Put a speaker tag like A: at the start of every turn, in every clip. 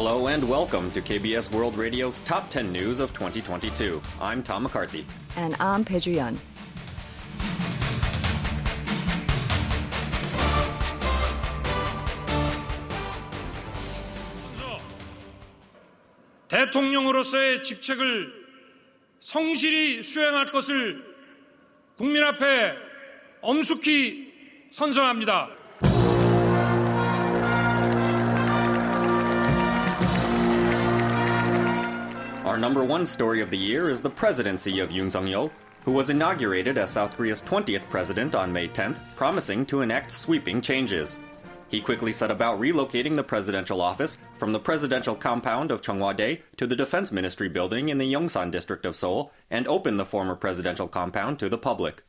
A: Hello and welcome to KBS World Radio's Top 10 News of 2022. I'm Tom McCarthy.
B: And I'm Pei Yun.
C: 대통령으로서의 직책을 성실히 수행할 것을 국민 앞에 엄숙히 선서합니다.
A: Our number one story of the year is the presidency of Yoon Suk-yeol, who was inaugurated as South Korea's 20th president on May 10th, promising to enact sweeping changes. He quickly set about relocating the presidential office from the presidential compound of Cheongwa-dae to the Defense Ministry building in the Yongsan district of Seoul and opened the former presidential compound to the public.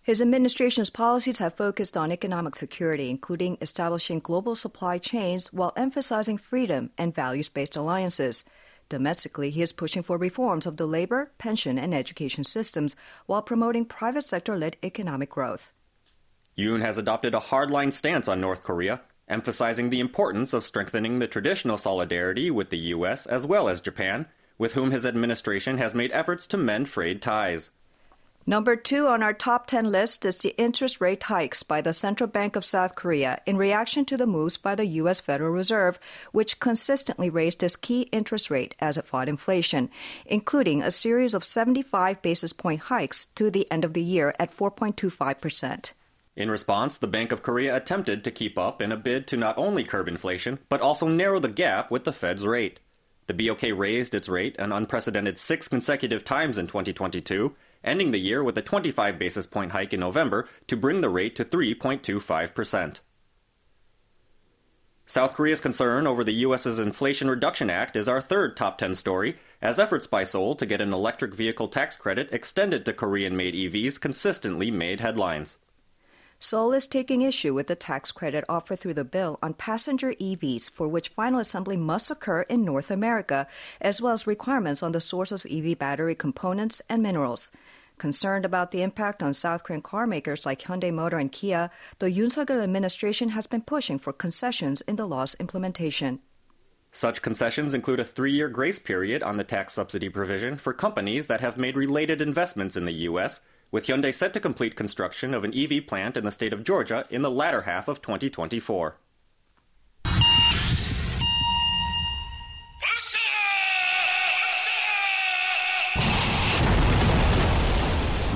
B: His administration's policies have focused on economic security, including establishing global supply chains while emphasizing freedom and values based alliances. Domestically, he is pushing for reforms of the labor, pension, and education systems while promoting private sector led economic growth.
A: Yoon has adopted a hardline stance on North Korea, emphasizing the importance of strengthening the traditional solidarity with the U.S. as well as Japan, with whom his administration has made efforts to mend frayed ties.
B: Number two on our top 10 list is the interest rate hikes by the Central Bank of South Korea in reaction to the moves by the U.S. Federal Reserve, which consistently raised its key interest rate as it fought inflation, including a series of 75 basis point hikes to the end of the year at 4.25%.
A: In response, the Bank of Korea attempted to keep up in a bid to not only curb inflation, but also narrow the gap with the Fed's rate. The BOK raised its rate an unprecedented six consecutive times in 2022 ending the year with a 25 basis point hike in November to bring the rate to 3.25%. South Korea's concern over the U.S.'s Inflation Reduction Act is our third top 10 story, as efforts by Seoul to get an electric vehicle tax credit extended to Korean made EVs consistently made headlines.
B: Seoul is taking issue with the tax credit offered through the bill on passenger EVs for which final assembly must occur in North America, as well as requirements on the source of EV battery components and minerals. Concerned about the impact on South Korean carmakers like Hyundai Motor and Kia, the Yoon Suk-yeol administration has been pushing for concessions in the law's implementation.
A: Such concessions include a three year grace period on the tax subsidy provision for companies that have made related investments in the U.S., with Hyundai set to complete construction of an EV plant in the state of Georgia in the latter half of 2024.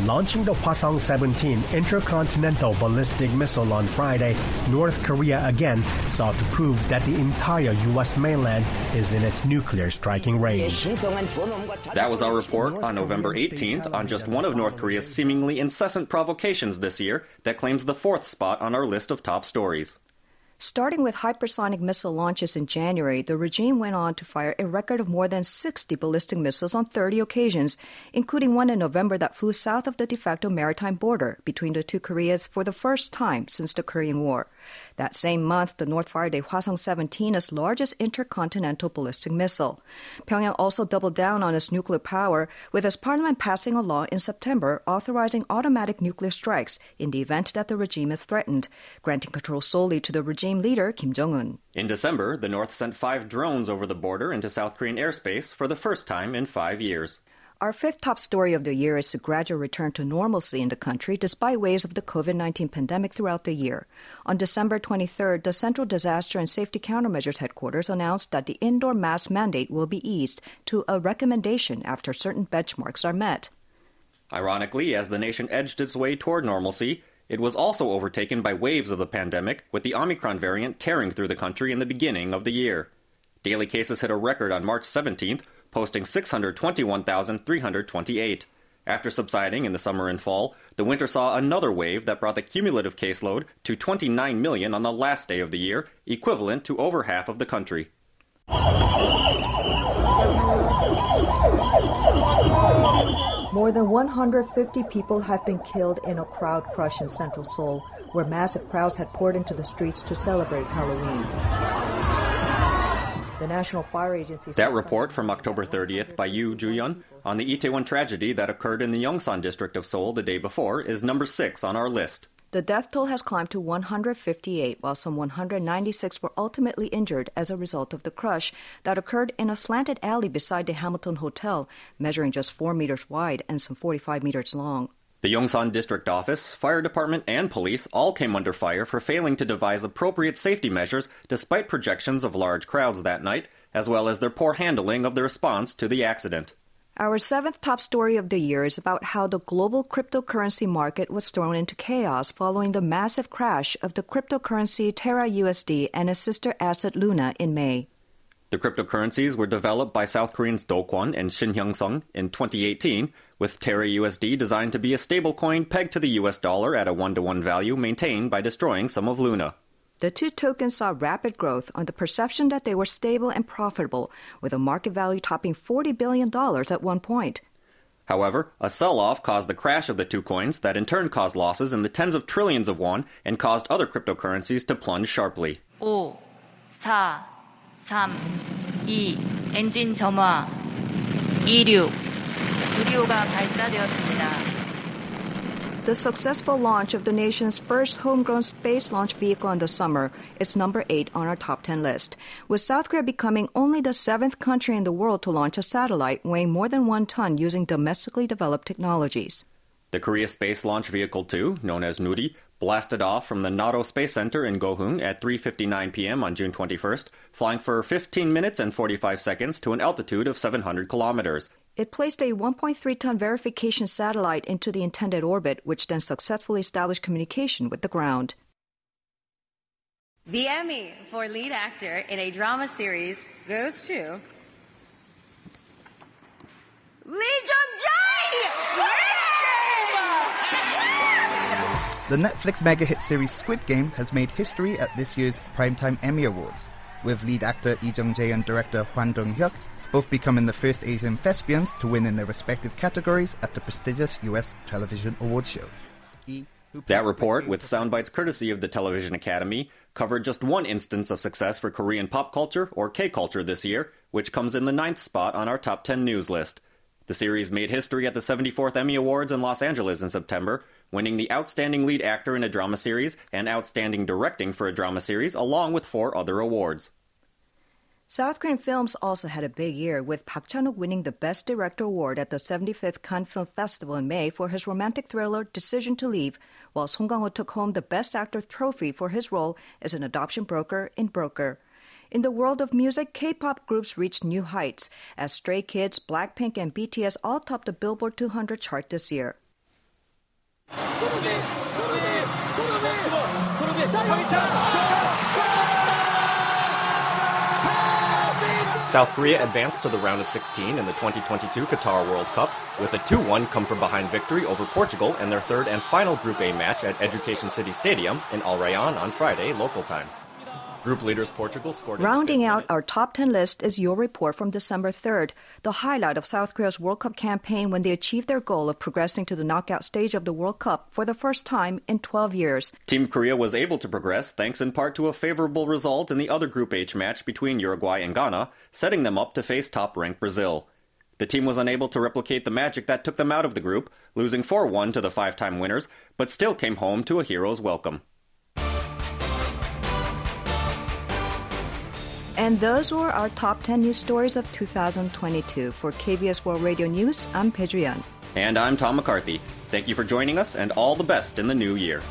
D: Launching the Hwasong 17 intercontinental ballistic missile on Friday, North Korea again sought to prove that the entire U.S. mainland is in its nuclear striking range.
A: That was our report on November 18th on just one of North Korea's seemingly incessant provocations this year that claims the fourth spot on our list of top stories.
B: Starting with hypersonic missile launches in January, the regime went on to fire a record of more than 60 ballistic missiles on 30 occasions, including one in November that flew south of the de facto maritime border between the two Koreas for the first time since the Korean War. That same month, the North fired a Hwasong 17 its largest intercontinental ballistic missile. Pyongyang also doubled down on its nuclear power, with its parliament passing a law in September authorizing automatic nuclear strikes in the event that the regime is threatened, granting control solely to the regime leader Kim Jong un.
A: In December, the North sent five drones over the border into South Korean airspace for the first time in five years.
B: Our fifth top story of the year is the gradual return to normalcy in the country despite waves of the COVID 19 pandemic throughout the year. On December 23rd, the Central Disaster and Safety Countermeasures Headquarters announced that the indoor mask mandate will be eased to a recommendation after certain benchmarks are met.
A: Ironically, as the nation edged its way toward normalcy, it was also overtaken by waves of the pandemic, with the Omicron variant tearing through the country in the beginning of the year. Daily cases hit a record on March 17th, posting 621,328. After subsiding in the summer and fall, the winter saw another wave that brought the cumulative caseload to 29 million on the last day of the year, equivalent to over half of the country.
B: More than 150 people have been killed in a crowd crush in central Seoul, where massive crowds had poured into the streets to celebrate Halloween. The National Fire Agency.
A: That report from October 30th by Yu Juyun on the Itaewon tragedy that occurred in the Yongsan district of Seoul the day before is number six on our list.
B: The death toll has climbed to 158, while some 196 were ultimately injured as a result of the crush that occurred in a slanted alley beside the Hamilton Hotel, measuring just 4 meters wide and some 45 meters long.
A: The Yongsan District Office, Fire Department, and police all came under fire for failing to devise appropriate safety measures despite projections of large crowds that night, as well as their poor handling of the response to the accident.
B: Our seventh top story of the year is about how the global cryptocurrency market was thrown into chaos following the massive crash of the cryptocurrency Terra USD and its sister asset Luna in May.
A: The cryptocurrencies were developed by South Koreans Do Kwon and Shin Hyung Sung in 2018, with Terra USD designed to be a stablecoin pegged to the US dollar at a one to one value maintained by destroying some of Luna.
B: The two tokens saw rapid growth on the perception that they were stable and profitable, with a market value topping $40 billion at one point.
A: However, a sell off caused the crash of the two coins that in turn caused losses in the tens of trillions of won and caused other cryptocurrencies to plunge sharply.
E: 5, 4, 3, 2, 엔진 점화, 26, 주리오가 발사되었습니다.
B: The successful launch of the nation's first homegrown space launch vehicle in the summer is number 8 on our top 10 list, with South Korea becoming only the seventh country in the world to launch a satellite weighing more than one ton using domestically developed technologies.
A: The Korea Space Launch Vehicle 2, known as Nuri, blasted off from the Naro Space Center in Goheung at 3:59 p.m. on June 21st, flying for 15 minutes and 45 seconds to an altitude of 700 kilometers.
B: It placed a 1.3 ton verification satellite into the intended orbit, which then successfully established communication with the ground.
F: The Emmy for lead actor in a drama series goes to Lee Jung
G: The Netflix mega hit series Squid Game has made history at this year's Primetime Emmy Awards, with lead actor Lee Jung Jae and director Hwang Dong Hyuk both becoming the first Asian thespians to win in their respective categories at the prestigious U.S. television awards show.
A: E, that report, with soundbites courtesy of the Television Academy, covered just one instance of success for Korean pop culture, or K culture, this year, which comes in the ninth spot on our top 10 news list. The series made history at the 74th Emmy Awards in Los Angeles in September, winning the Outstanding Lead Actor in a Drama Series and Outstanding Directing for a Drama Series, along with four other awards.
B: South Korean films also had a big year, with Park Chan-wook winning the Best Director award at the 75th Cannes Film Festival in May for his romantic thriller Decision to Leave, while Song Kang-ho took home the Best Actor trophy for his role as an adoption broker in Broker. In the world of music, K-pop groups reached new heights, as Stray Kids, Blackpink, and BTS all topped the Billboard 200 chart this year.
A: South Korea advanced to the round of 16 in the 2022 Qatar World Cup with a 2-1 come from behind victory over Portugal in their third and final Group H match at Education City Stadium in Al Rayyan on Friday local time. Group leaders Portugal scored.
B: Rounding out our top 10 list is your report from December 3rd, the highlight of South Korea's World Cup campaign when they achieved their goal of progressing to the knockout stage of the World Cup for the first time in 12 years.
A: Team Korea was able to progress thanks in part to a favorable result in the other Group H match between Uruguay and Ghana, setting them up to face top ranked Brazil. The team was unable to replicate the magic that took them out of the group, losing 4 1 to the five time winners, but still came home to a hero's welcome.
B: And those were our top 10 news stories of 2022. For KBS World Radio News, I'm Peju Yeon.
A: And I'm Tom McCarthy. Thank you for joining us, and all the best in the new year.